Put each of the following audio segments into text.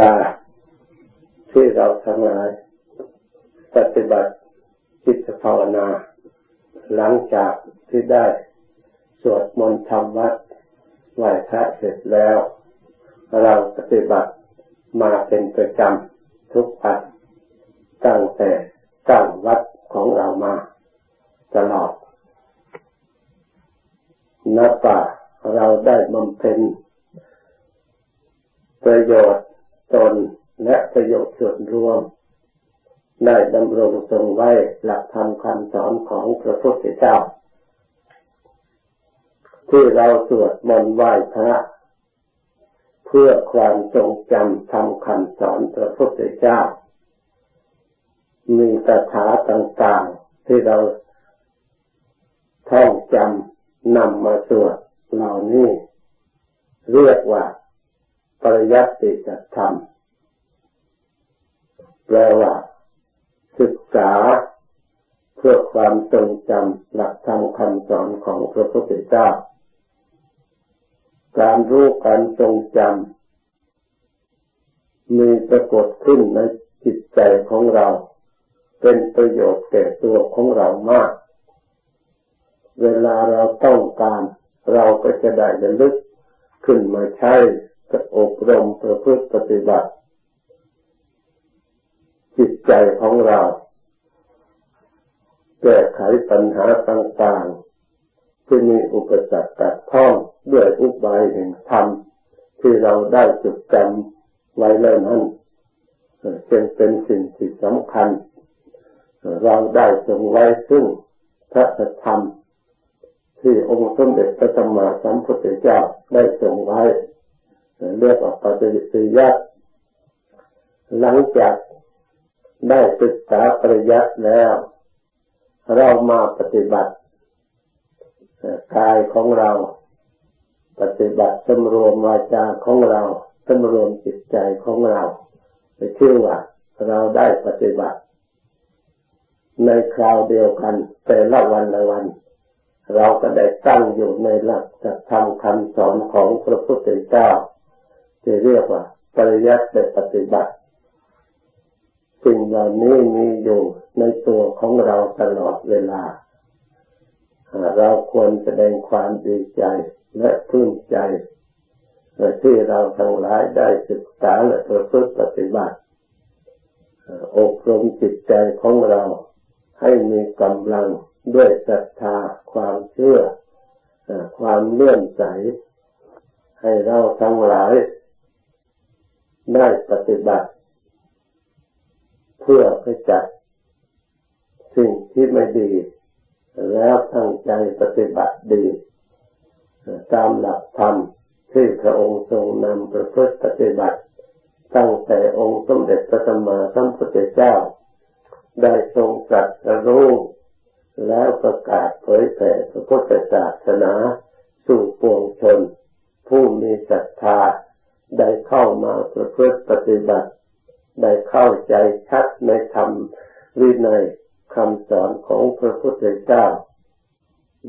ลาที่เราทั้งหลาย ปฏิบัติจิตภาวนา หลังจากที่ได้ สวดมนต์ทำวัดไหว้พระเสร็จแล้ว เราปฏิบัติมาเป็นประจำทุกปัดตั้งแต่ตั้งวัดของเรามาตลอดนับว่าเราได้บำเพ็ญประโยชน์ ตนและประโยชน์ส่วนรวม ได้ดำรงทรงไว้หลักธรรมคำสอนของพระพุทธเจ้า ที่เราสวดมนต์ไหว้พระเพื่อความทรงจำทำคำสอนพระพุทธเจ้า มีคาถาต่างๆ ที่เราท่องจำนำมาสวดเหล่านี้ เรียกว่า ปริยัติจัตธรรมแปลว่าศึกษาเพื่อความทรงจำหลักธรรมคำสอนของพระพุทธเจ้า การรู้การทรงจำมีปรากฏขึ้นในจิตใจของเรา เป็นประโยชน์แก่ตัวของเรามาก เวลาเราต้องการ เราก็จะได้ระลึกขึ้นมาใช้ อบรมประพฤติปฏิบัติ จิตใจของเรา แก้ไขปัญหาต่างๆ ที่มีอุปสรรคตัดท่องด้วยอุบายแห่งธรรมที่เราได้จดจำไว้แล้วนั้นจึงเป็นสิ่งที่สำคัญ เราได้ทรงไว้ซึ่งพระธรรมที่องค์สมเด็จพระสัมมาสัมพุทธเจ้าได้ทรงไว้ เรียกว่าปฏิสิยัตหลังจากได้ศึกษาปริยัติแล้ว เรามาปฏิบัติกายของเรา ปฏิบัติสำรวมวาจาของเราสำรวมจิตใจของเราไปชื่อว่าเราได้ปฏิบัติ ในคราวเดียวกันแต่ละวันละวัน เราก็ได้ตั้งอยู่ในหลักธรรมคำสอนของพระพุทธเจ้า ที่เรียกว่าปริยัติปฏิบัติ สิ่งเหล่านี้มีอยู่ในตัวของเราตลอดเวลา เราควรแสดงความดีใจและพื้นใจที่เราทั้งหลายได้ศึกษาและประพฤติปฏิบัติอบรมจิตใจของเราให้มีกำลังด้วยศรัทธาความเชื่อความเลื่อมใส ให้เราทั้งหลาย ได้ปฏิบัติ เพื่อไปจัดสิ่งที่ไม่ดี แล้วตั้งใจปฏิบัติดี ตามหลักธรรมที่พระองค์ทรงนำประพฤติปฏิบัติ ตั้งแต่องค์สมเด็จพระสัมมาสัมพุทธเจ้า ได้ทรงตรัสรู้แล้วประกาศเผยแผ่พระพุทธศาสนา สู่ปวงชน ผู้มีศรัทธา ได้เข้ามาประพฤติปฏิบัติ ได้เข้าใจชัดในธรรมวินัยคำสอนของพระพุทธเจ้า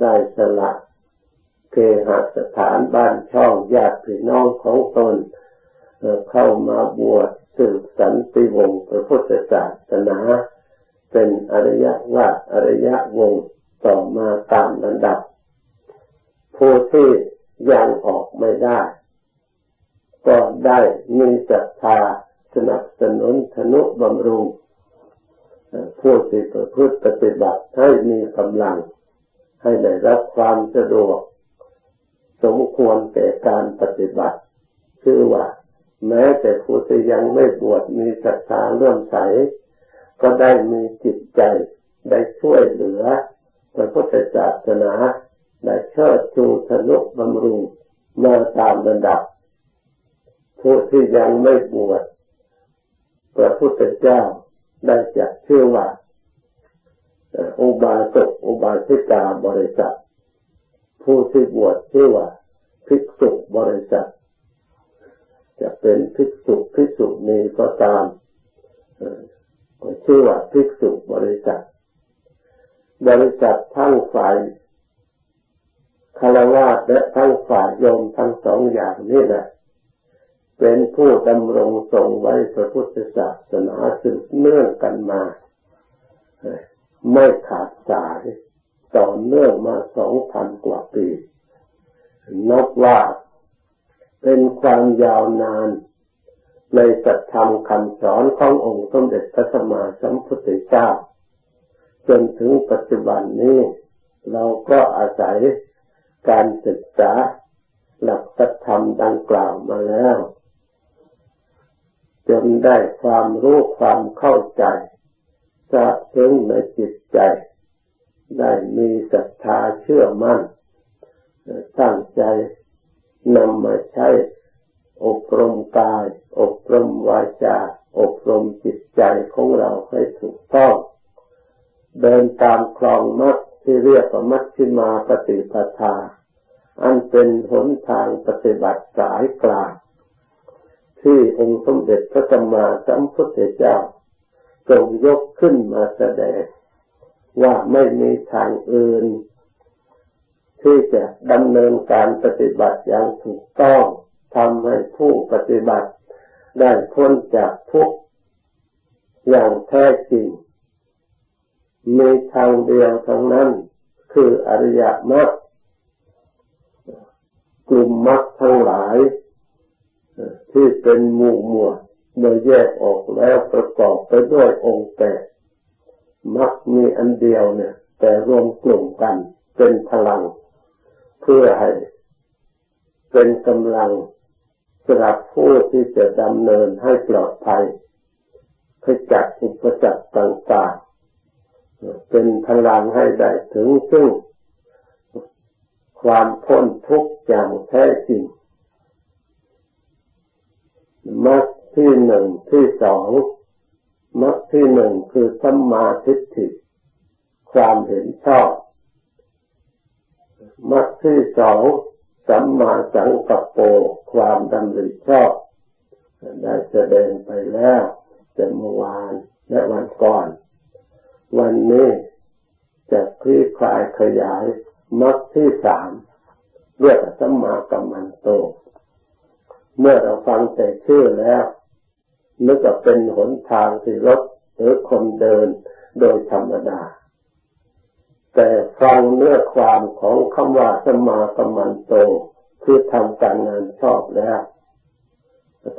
ได้สละเคหสถานบ้านช่องญาติพี่น้องของตน เข้ามาบวชสืบสันติวงศ์พระพุทธศาสนา เป็นอริยวาอริยวงศ์ต่อมาตามระดับผู้ที่ยังออกไม่ได้ ก็ได้มีศรัทธาสนับสนุนธนุบำรุงผู้ที่ประพฤติปฏิบัติให้มีกำลัง ให้ได้รับความสะดวก สมควรแก่การปฏิบัติ คือว่า แม้แต่ผู้ที่ยังไม่บวชมีศรัทธาเลื่อมใส ก็ได้มีจิตใจได้ช่วยเหลือพระพุทธศาสนาได้เชิดชูธนุบำรุงมาตามระดับ ผู้ที่ยังไม่บวชพระพุทธเจ้าได้จัดชื่อว่าอุบาสกอุบาสิกาบริษัท ผู้ที่บวชชื่อว่าภิกษุบริษัท จะเป็นภิกษุภิกษุนี้ก็ตามชื่อว่าภิกษุบริษัท บริษัททั้งฝ่ายคารวะและทั้งฝ่ายโยมทั้งสองอย่างนี่แหละ เป็นผู้ดำรงทรงไว้พระพุทธศาสนาสืบเนื่องกันมา ไม่ขาดสายต่อเนื่องมาสองพันกว่าปี นับว่าเป็นความยาวนานในสัจธรรมคำสอนขององค์สมเด็จพระสัมมาสัมพุทธเจ้า จนถึงปัจจุบันนี้ เราก็อาศัยการศึกษาหลักสัจธรรมดังกล่าวมาแล้ว จนได้ความรู้ความเข้าใจทราบซึ้งในจิตใจ ได้มีศรัทธาเชื่อมั่นตั้งใจนำมาใช้อบรมกาย อบรมวาจา อบรมจิตใจของเราให้ถูกต้อง เดินตามคลองมัดที่เรียกว่ามัชฌิมาปฏิปทา อันเป็นหนทางปฏิบัติสายกลาง ที่องค์สมเด็จพระสัมมาสัมพุทธเจ้าทรงยกขึ้นมาแสดง ว่าไม่มีทางอื่น ที่จะดำเนินการปฏิบัติอย่างถูกต้องทำให้ผู้ปฏิบัติ ได้พ้นจากทุกข์อย่างแท้จริงมีทางเดียวทั้งนั้น คืออริยมรรคกลุ่มมรรคทั้งหลาย ที่เป็นหมู่หมวดเมื่อแยกออกแล้วประกอบไปด้วยองค์แปดมรรคมีอันเดียวเนี่ย แต่รวมกลุ่มกันเป็นพลัง เพื่อให้เป็นกำลังสำหรับผู้ที่จะดำเนินให้ปลอดภัยให้จัดอุปสรรคต่างๆ เป็นพลังให้ได้ถึงซึ่งความพ้นทุกข์อย่างแท้จริง มรรคที่หนึ่งที่สองมรรคที่หนึ่งคือสัมมาทิฏฐิความเห็นชอบมรรคที่สองสัมมาสังกัปโปความดำริชอบได้แสดงไปแล้วแต่เมื่อวานและวันก่อน วันนี้จะคลี่คลายขยายมรรคที่สามเรียกสัมมากัมมันโต เมื่อเราฟังแต่ชื่อแล้ว นึกว่าเป็นหนทางที่รถหรือคนเดินโดยธรรมดา แต่ฟังเนื้อความของคำว่าสมากมันโตคือทำการงานชอบแล้ว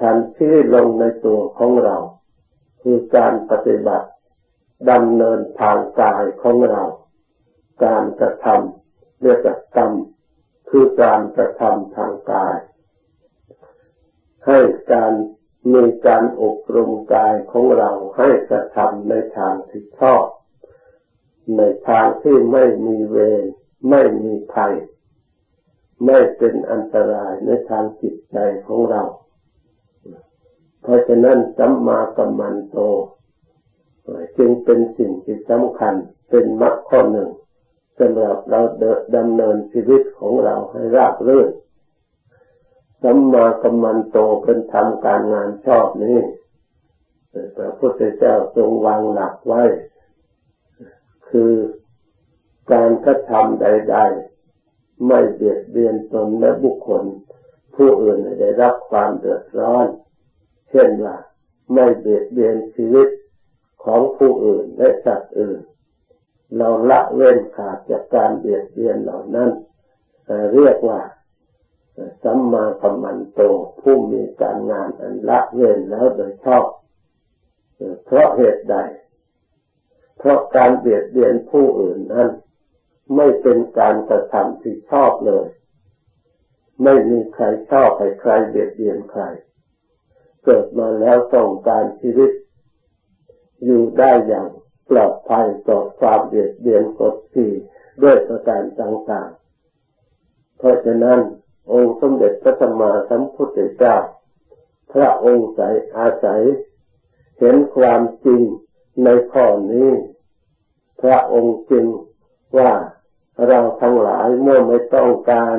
ทันที่อลงในตัวของเรา คือการปฏิบัติดำเนินทางกายของเรา การกระทำเรียกว่ากรรมคือการกระทำทางกาย ให้การมีการอบรมกายของเราให้กระทำในทางที่ชอบ ในทางที่ไม่มีเวรไม่มีภัย ไม่เป็นอันตรายในทางจิตใจของเรา เพราะฉะนั้นสัมมากัมมันโต จึงเป็นสิ่งที่สำคัญเป็นมรรคข้อหนึ่งสำหรับเราเดินดำเนินชีวิตของเราให้ราบรื่น สัมมากัมมันโตเป็นทำการงานชอบนี้พระพุทธเจ้าทรงวางหลักไว้ คือการกระทำใด ๆ ไม่เบียดเบียนตนและบุคคล ผู้อื่นได้รับความเดือดร้อน เช่นว่าไม่เบียดเบียนชีวิตของผู้อื่นและสัตว์อื่น เราละเว้นขาดจากการเบียดเบียนเหล่านั้นเรียกว่า สัมมากัมมันโตผู้มีการงานอันละเว้นแล้วโดยชอบ เพราะเหตุใด เพราะการเบียดเบียนผู้อื่นนั้น ไม่เป็นการกระทำที่ชอบเลย ไม่มีใครชอบให้ใครเบียดเบียนใคร เกิดมาแล้วต้องการชีวิต อยู่ได้อย่างปลอดภัยต่อความเบียดเบียนกดขี่ด้วยประการต่างๆ เพราะฉะนั้น องค์สมเด็จพระสัมมาสัมพุทธเจ้า พระองค์ใสอาศัย เห็นความจริงในข้อนี้ พระองค์จึงว่าเราทั้งหลายเมื่อไม่ต้องการ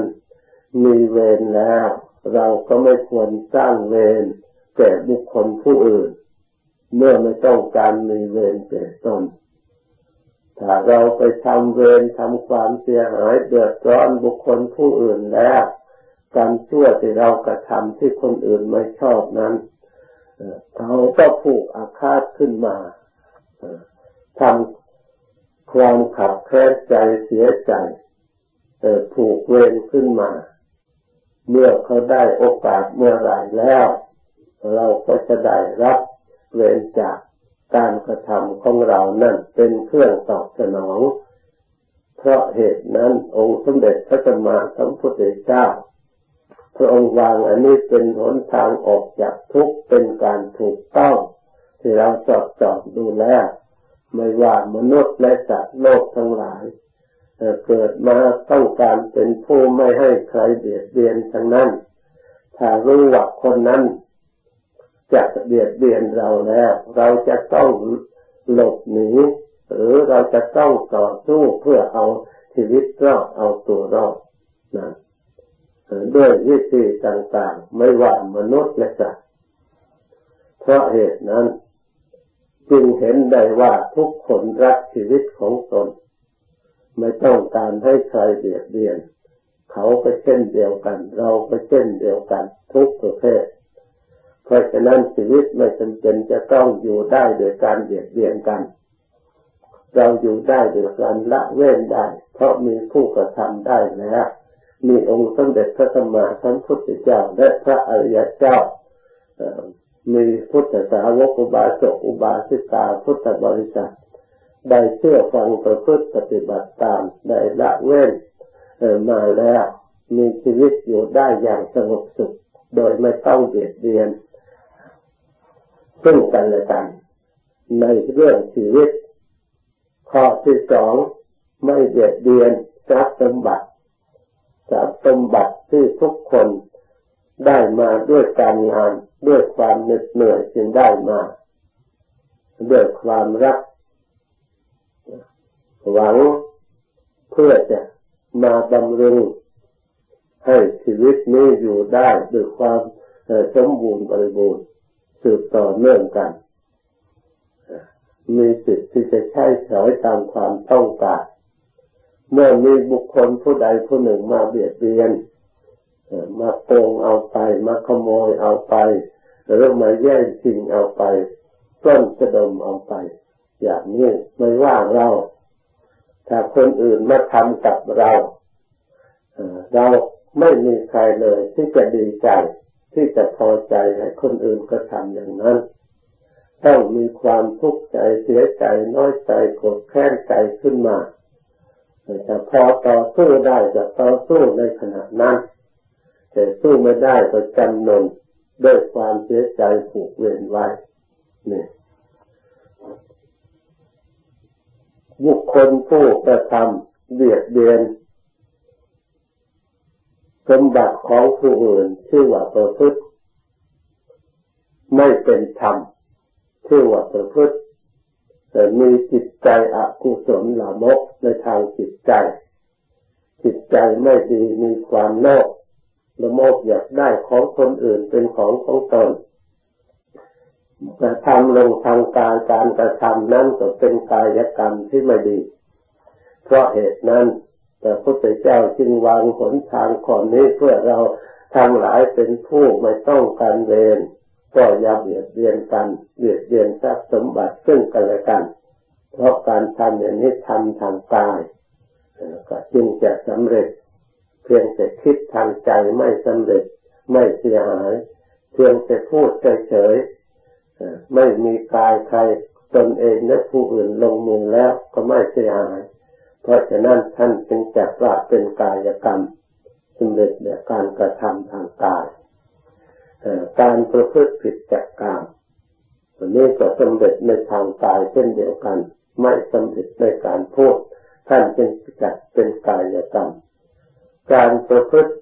มีเวรแล้ว เราก็ไม่ควรสร้างเวรแก่บุคคลผู้อื่น เมื่อไม่ต้องการมีเวรแก่ตนถ้าเราไปทำเวรทำความเสียหายเดือดร้อนบุคคลผู้อื่นแล้ว กรรมชั่วที่เรากระทำที่คนอื่นไม่ชอบนั้นเขาก็ผูกอาฆาตขึ้นมาทำความขับแค้นใจเสียใจผูกเวรขึ้นมา เมื่อเขาได้โอกาสเมื่อไรแล้ว เราก็จะได้รับเวรจากการกระทำของเรานั่นเป็นเครื่องตอบสนอง เพราะเหตุนั้นองค์สมเด็จพระสัมมาสัมพุทธเจ้า พระองค์วางอันนี้เป็นหนทางออกจากทุกข์เป็นการถูกต้องที่เราสอบสอบดูแลไม่ว่ามนุษย์และสัตว์โลกทั้งหลายเกิดมาต้องการเป็นผู้ไม่ให้ใครเบียดเบียนทั้งนั้น ถ้ารู้ว่าคนนั้นจะเบียดเบียนเราแล้ว เราจะต้องหลบหนีหรือเราจะต้องต่อสู้เพื่อเอาชีวิตรอดเอาตัวรอดนะ ด้วยวิธีต่างๆ ไม่ว่ามนุษย์และสัตว์เพราะเหตุนั้น จึงเห็นได้ว่าทุกคนรักชีวิตของตน ไม่ต้องการให้ใครเบียดเบียน เขาก็เช่นเดียวกัน เราก็เช่นเดียวกัน ทุกประเภทเพราะฉะนั้นชีวิตไม่จำเป็นจะต้องอยู่ได้โดยการเบียดเบียนกัน เราอยู่ได้โดยการละเว้นได้ เพราะมีผู้กระทำได้แล้ว มีองค์สมเด็จพระสัมมาสัมพุทธเจ้าและพระอริยเจ้ามีพุทธสาวกอุบาสกอุบาสิกาพุทธบริษัทได้เชื่อฟังประพฤติปฏิบัติตามได้ละเว้นมาแล้วมีชีวิตอยู่ได้อย่างสงบสุข โดยไม่ต้องเบียดเบียนซึ่งกันและกัน ในเรื่องชีวิต ข้อที่สองไม่เบียดเบียนทรัพย์สมบัติ ทรัพย์สมบัติที่ทุกคนได้มาด้วยการงานด้วยความเหน็ดเหนื่อยจึงได้มา ด้วยความรัก หวังเพื่อจะมาบำรุงให้ชีวิตนี้อยู่ได้ด้วยความสมบูรณ์บริบูรณ์สืบต่อเนื่องกัน มีสิทธิ์ที่จะใช้สอยตามความต้องการ เมื่อมีบุคคลผู้ใดผู้หนึ่งมาเบียดเบียนมาโกงเอาไป มาขโมยเอาไปหรือมาแย่งชิงเอาไปต้นสะดมเอาไป อย่างนี้ไม่ว่าเรา ถ้าคนอื่นมาทำกับเราเราไม่มีใครเลยที่จะดีใจ ที่จะพอใจให้คนอื่นก็ทำอย่างนั้น ต้องมีความทุกข์ใจเสียใจน้อยใจโกรธแค้นใจขึ้นมา แต่พอต่อสู้ได้จะต่อสู้ในขณะนั้น แต่สู้ไม่ได้ก็จำนนด้วยความเสียใจผูกเวรไว้เนี่ยบุคคลผู้กระทำเบียดเบียนสมบัติของผู้อื่นชื่อว่าประพฤติไม่เป็นธรรมชื่อว่าประพฤติ แต่มีจิตใจอกุศลละมกในทางจิตใจ จิตใจไม่ดีมีความโลภละโมบอยากได้ของคนอื่นเป็นของของตนกระทำลงทางกายการกระทำนั้นก็เป็นกายกรรมที่ไม่ดี เพราะเหตุนั้นแต่พระพุทธเจ้าจึงวางหนทางขอนนี้เพื่อเราทั้งหลายเป็นผู้ไม่ต้องการเวร ก็อย่าเบียดเบียนกันเบียดเบียนทรัพย์สมบัติซึ่งกันและกัน เพราะการทำอย่างนี้ทำทางกายก็จึงจะสำเร็จ เพียงแต่คิดทางใจไม่สำเร็จไม่เสียหาย เพียงแต่พูดเฉยๆไม่มีกายใครตนเองและผู้อื่นลงมือแล้วก็ไม่เสียหาย เพราะฉะนั้นท่านจึงจัดว่าเป็นกายกรรมสำเร็จในการกระทำทางกาย การประพฤติผิดจากกรรมันนี้ก็สำเร็จในทางกายเช่นเดียวกัน ไม่สำเร็จในการพูดท่านจึงจัดเป็นกายกรรมการประพฤติ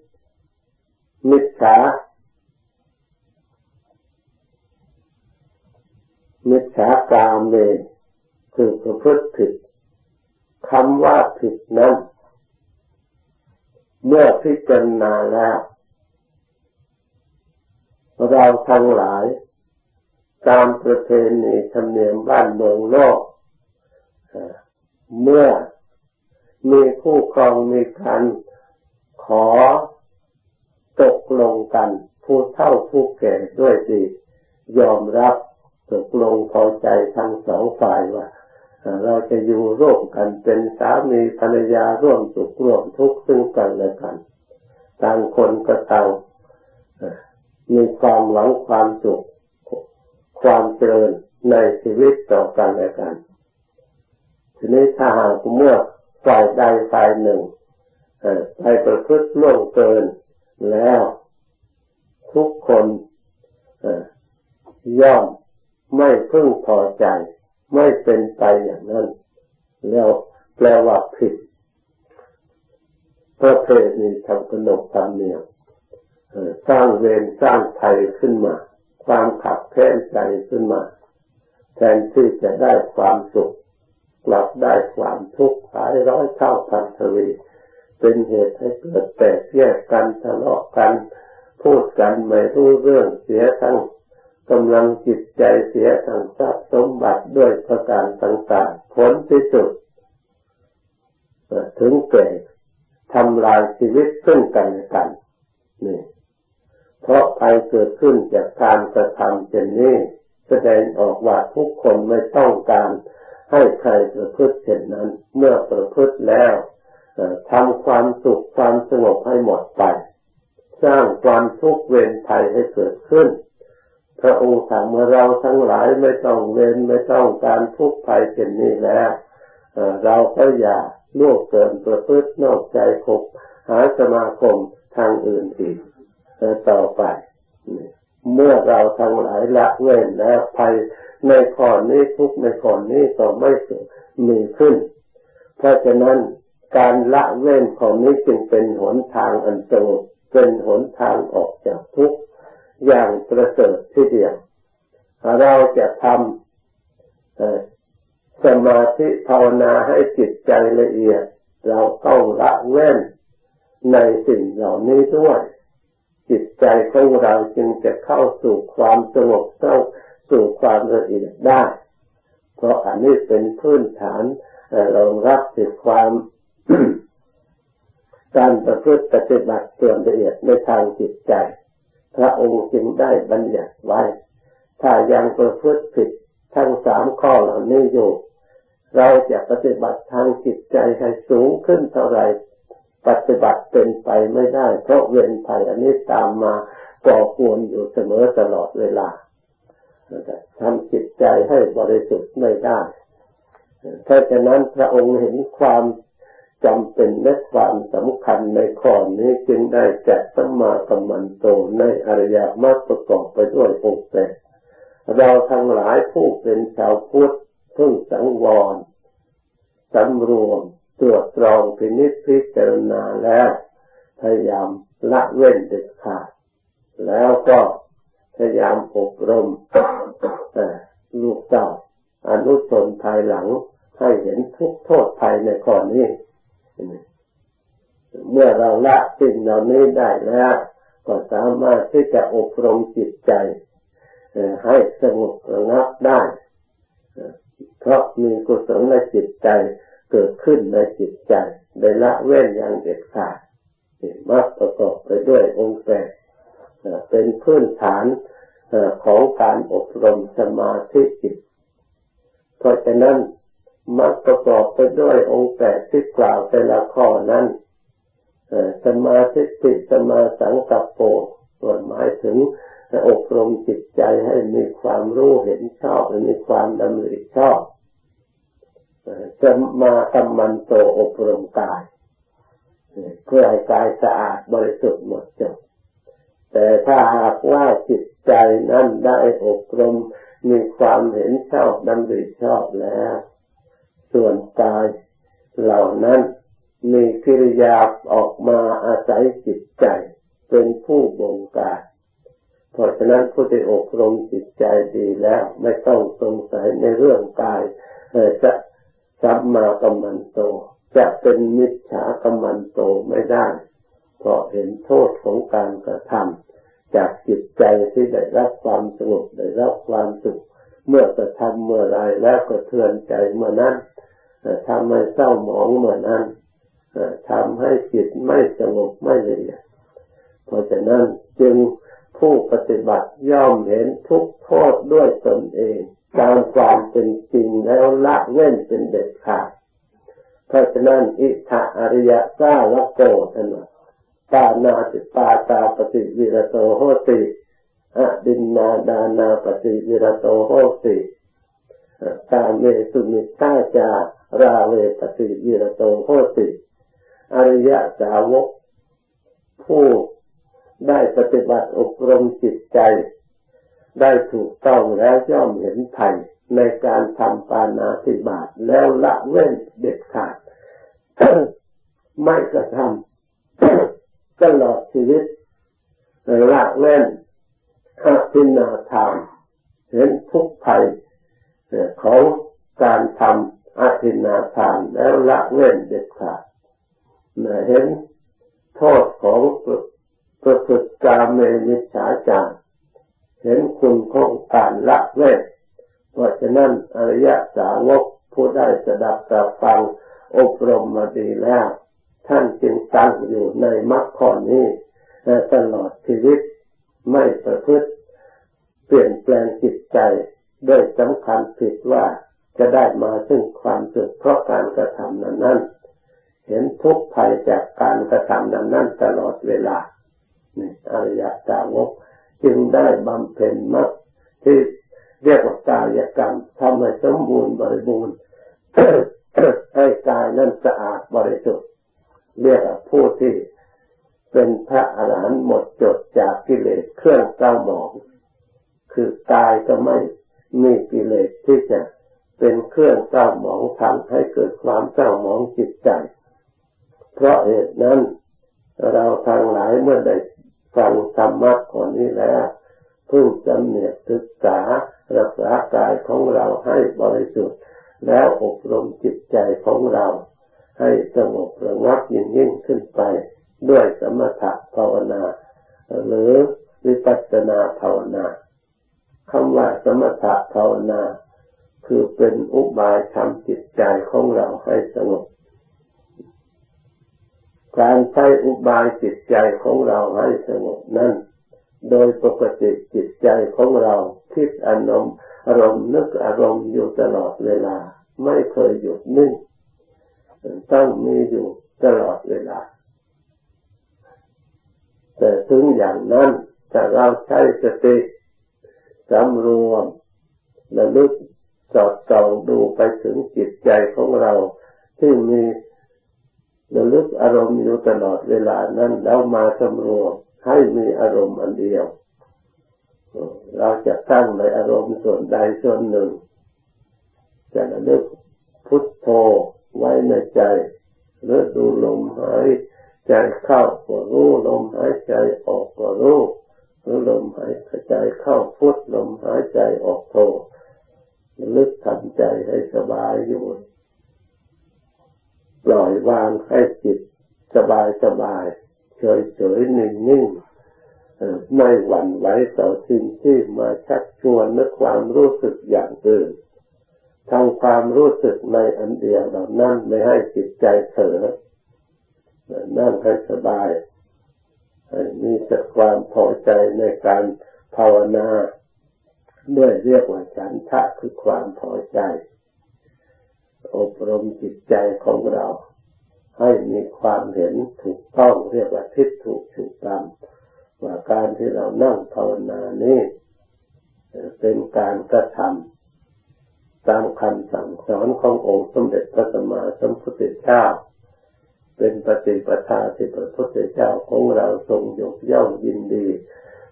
มิจฉามิจฉากามเมคือประพฤติผิดคำว่าผิดนั้น เมื่อพิจารณาแล้ว เราทั้งหลาย ตามประเพณีธรรมเนียมบ้านเมืองโลก เมื่อมีผู้ครองมีการขอตกลงกัน ผู้เฒ่าผู้แก่ด้วยดียอมรับตกลงพอใจทั้งสองฝ่ายว่าเราจะอยู่ร่วมกันเป็นสามีภรรยาร่วมสุขร่วมทุกข์ซึ่งกันและกัน ต่างคนก็ต่าง มีความหวังความสุขความเจริญในชีวิตต่อกันและกัน ทีนี้ถ้าหากเมื่อฝ่ายใดฝ่ายหนึ่งไปประพฤติล่วงเกินแล้วทุกคนย่อมไม่พึงพอใจ ไม่เป็นไปอย่างนั้น แล้วแปลว่าผิดประเพณีทำขนบธรรมเนียม สร้างเวรสร้างภัยขึ้นมา ความขับแค้นใจขึ้นมา แทนที่จะได้ความสุขกลับได้ความทุกข์หลายร้อยเท่าพันทวี เป็นเหตุให้เกิดแตกแยกกันทะเลาะกัน พูดกันไม่รู้เรื่องเสียทั้งกำลังจิตใจเสียทั้งทรัพย์สมบัติด้วยประการต่างๆผลที่สุดถึงเกิดทำลายชีวิตซึ่งกันและกันนี่ เพราะภัยเกิดขึ้นจากการกระทำเช่นนี้แสดงออกว่าทุกคนไม่ต้องการให้ใครประพฤติเช่นนั้น เมื่อประพฤติแล้วทำความสุขความสงบให้หมดไป สร้างความทุกข์เวรภัยให้เกิดขึ้น พระองค์สั่งเมื่อเราทั้งหลายไม่ต้องเวรไม่ต้องการทุกข์ภัยเช่นนี้แล้วเราก็อย่าล่วงเกินประพฤตินอกใจคบหาสมาคมทางอื่นอีก ต่อไป เมื่อเราทั้งหลายละเว้นแล้วภัยในข้อนี้ทุกในข้อนี้ก็ไม่มีขึ้น เพราะฉะนั้นการละเว้นของนี้จึงเป็นหนทางอันสงเป็นหนทางออกจากทุกข์อย่างประเสริฐที่เดียวเราจะทำสมาธิภาวนาให้จิตใจละเอียด เราต้องละเว้นในสิ่งเหล่านี้ด้วย จิตใจของเราจึงจะเข้าสู่ความสงบเข้าสู่ความละเอียดได้ เพราะอันนี้เป็นพื้นฐานรองรับถึงความการประพฤติปฏิบัติส่วนละเอียดในทางจิตใจ พระองค์จึงได้บัญญัติไว้ ถ้ายังประพฤติผิดทั้งสามข้อเหล่านี้อยู่ เราจะปฏิบัติทางจิตใจให้สูงขึ้นเท่าไร ปฏิบัติเป็นไปไม่ได้ เพราะเวรภัยอันนี้ตามมาก่อกวนอยู่เสมอตลอดเวลาทำจิตใจให้บริสุทธิ์ไม่ได้เพราฉะนั้นพระองค์เห็นความจำเป็นและความสำคัญในข้อนี้จึงได้จัดสัมมากัมมันโตในอริยมรรคประกอบไปด้วยองค์แปดเราทั้งหลายผู้เป็นชาวพุทธพึ่งสังวรสำรวม รวจตรองพินิจพิจารณาแล้วพยายามละเว้นเด็ดขาด แล้วก็พยายามอบรมลูกเจ้าอนุชนภายหลังให้เห็นทุกโทษภายในข้อนี้เมื่อเราละสิ่งเหล่านี้ได้แล้ว ก็สามารถที่จะอบรมจิตใจให้สงบระงับได้ เพราะมีกุศลในจิตใจ เกิดขึ้นในจิตใจได้ละเว้นอย่างเด็ดขาดมักประกอบไปด้วยองค์แปดเป็นพื้นฐานของการอบรมสมาธิจิต เพราะฉะนั้นมักประกอบไปด้วยองค์แปดที่กล่าวแต่ละข้อนั้นสมาธิติตสมาสังกัปโปหมายถึงอบรมจิตใจให้มีความรู้เห็นชอบ มีความดำริชอบ จะมากำมันโตอบรมกาย เพื่อให้กายสะอาดบริสุทธิ์หมดจดแต่ถ้าหากว่าจิตใจนั้นได้อบรมมีความเห็นชอบดำริชอบแล้ว ส่วนกายเหล่านั้นมีกิริยาออกมาอาศัยจิตใจ เป็นผู้บงการเพราะฉะนั้นผู้ที่อบรมจิตใจดีแล้ว ไม่ต้องสงสัยในเรื่องกายจะ สัมมากรรมันโต จะเป็นมิจฉากรรมันโตไม่ได้ เพราะเห็นโทษของการกระทำจากจิตใจที่ได้รับความสงบได้รับความสุข เมื่อกระทำเมื่อไรแล้วก็เทือนใจเมื่อนั้นทำให้เศร้าหมองเมื่อนนั้นทำให้จิตไม่สงบไม่ละเอียดเพราะฉะนั้นจึงผู้ปฏิบัติย่อมเห็นทุกโทษด้วยตนเอง ตามความเป็นจริงแล้วละเว้นเป็นเด็ดขาดเพราะฉะนั้นอิทธะอริยะซาละโกทนาปานาติปาตาปฏิวิรโตโหติอดินนาดานาปฏิวิรโตโหติตาเมสุมิตาจาราเวปฏิวิรโตโหติอริยะสาวกผู้ได้ปฏิบัติอบรมจิตใจ ได้ถูกต้องแล้วย่อมเห็นไถ่ในการทำปานาติบาตแล้วละเว้นเด็ดขาด ไม่กระทำตลอดชีวิตละเว้นอาทินาทานเห็นทุกภัยของการทำอาทินาทานแล้วละเว้นเด็ดขาดเห็นโทษของประพฤติกาเมนิจฉาจาร เห็นคุณของการละเว้นเพราะฉะนั้นอริยสาวกผู้ได้สดับตรับฟังอบรมมาดีแล้ว ท่านจึงตั้งอยู่ในมรรคข้อนี้ตลอดชีวิตไม่ประพฤติเปลี่ยนแปลงจิตใจด้วยสำคัญผิดว่าจะได้มาซึ่งความสุขเพราะการกระทำนั้นนั้นเห็นทุกภัยจากการกระทำนั้นนั้นตลอดเวลานี่อริยสาวก จึงได้บำเพ็ญมรรคที่เรียกว่ากายกรรมทำให้สมบูรณ์บริบูรณ์ให้กายนั้นสะอาดบริสุทธิ์เรียกว่าผู้ที่เป็นพระอรหันต์หมดจดจากกิเลสเครื่องเศร้าหมอง คือกายก็ไม่มีกิเลสที่จะเป็นเครื่องเศร้าหมองทำให้เกิดความเศร้าหมองจิตใจ เพราะเหตุนั้นเราทางหลายเมื่อได้ ฟังธรรมะก่อนนี้แล้วพึ่งจำเนียกศึกษารักษากายของเราให้บริสุทธิ์ แล้วอบรมจิตใจของเรา ให้สงบระงับยิ่งยิ่งขึ้นไป ด้วยสมถะภาวนา หรือวิปัสสนาภาวนาคำว่าสมถะภาวนา คือเป็นอุบายทำจิตใจของเราให้สงบ การใช้อุบายจิตใจของเราให้สงบนั้นโดยปกติจิตใจของเราคิดอารมณ์อารมณ์นึกอารมณ์อยู่ตลอดเวลา ไม่เคยหยุดนิ่งต้องมีอยู่ตลอดเวลา แต่ถึงอย่างนั้นถ้าเราใช้สติสำรวมระลึกสอดส่องดูไปถึงจิตใจของเราที่มี ระลึกอารมณ์อยู่ตลอดเวลานั้นแล้วมาสำรวมให้มีอารมณ์อันเดียว เราจะตั้งในอารมณ์ส่วนใดส่วนหนึ่ง จะระลึกพุทโธไว้ในใจหรือดูลมหายใจเข้าก็รู้ลมหายใจออกก็รู้หรือลมหายใจเข้าพุทลมหายใจออกโธลึกทำใจให้สบายอยู่ ปล่อยวางให้จิตสบายสบายเฉยเฉยนิ่งนิ่งไม่หวั่นไหวต่อสิ่งที่มาชักชวนนึกความรู้สึกอย่างอื่นทำความรู้สึกในอันเดียวเรานั่นไม่ให้จิตใจเถอนั่งให้สบายมีแต่ความพอใจในการภาวนาด้วยเรียกว่าฉันทะคือความพอใจ อบรมจิตใจของเรา ให้มีความเห็นถูกต้องเรียกว่าทิฏฐุถูกตามว่าการที่เรานั่งภาวนานี้เป็นการกระทำตามคำสั่งสอนขององค์สมเด็จพระสัมมาสัมพุทธเจ้า เป็นปฏิปทาที่พระพุทธเจ้าของเราทรงยกย่องยินดี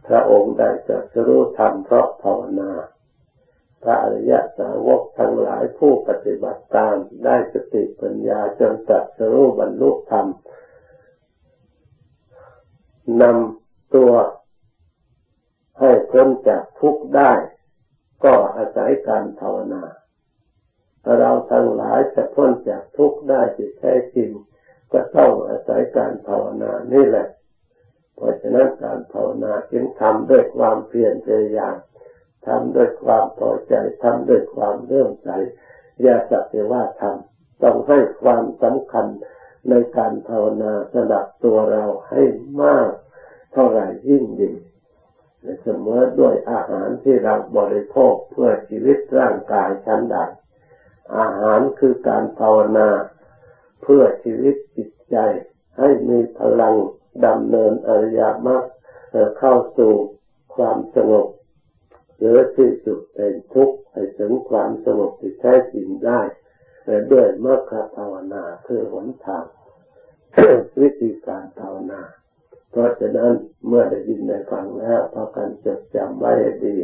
พระองค์ได้จัดรู้ธรรมเพราะภาวนา พระอริยสาวกทั้งหลายผู้ปฏิบัติตามได้สติปัญญาจนตรัสรู้บรรลุธรรมนำตัวให้พ้นจากทุกข์ได้ ก็อาศัยการภาวนา เราทั้งหลายจะพ้นจากทุกข์ได้ที่แท้จริง ก็ต้องอาศัยการภาวนานี่แหละ เพราะฉะนั้นการภาวนาจึงทำด้วยความเพียรพยายาม ทำด้วยความพอใจทำด้วยความเลื่อมใสอย่าสักแต่ว่าทำต้องให้ความสำคัญในการภาวนาสำหรับตัวเราให้มาก เท่าไหร่ยิ่งดีเสมอด้วยอาหารที่เราบริโภคเพื่อชีวิตร่างกายชั้นใดอาหารคือการภาวนา เพื่อชีวิตจิตใจ ให้มีพลังดำเนินอริยมรรคเข้าสู่ความสงบ หรือที่สุดเป็นทุกข์ให้ถึงความสงบที่แท้จริงได้ด้วยมรรคภาวนาคือหนทางวิธีการภาวนา เพราะฉะนั้นเมื่อได้ยินได้ฟังแล้วพากันจดจำไว้ดี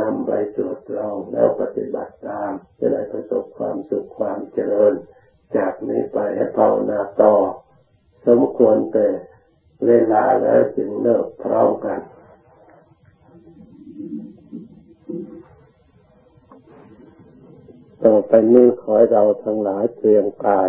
นำไปตรวจลองแล้วปฏิบัติตาม จะได้ประสบความสุขความเจริญ จากนี้ไปให้ภาวนาต่อ สมควรแต่เวลาแล้วจึงเลิกพร้อมกัน ต่อไปนี้ขอให้เราทั้งหลายเตรียมกาย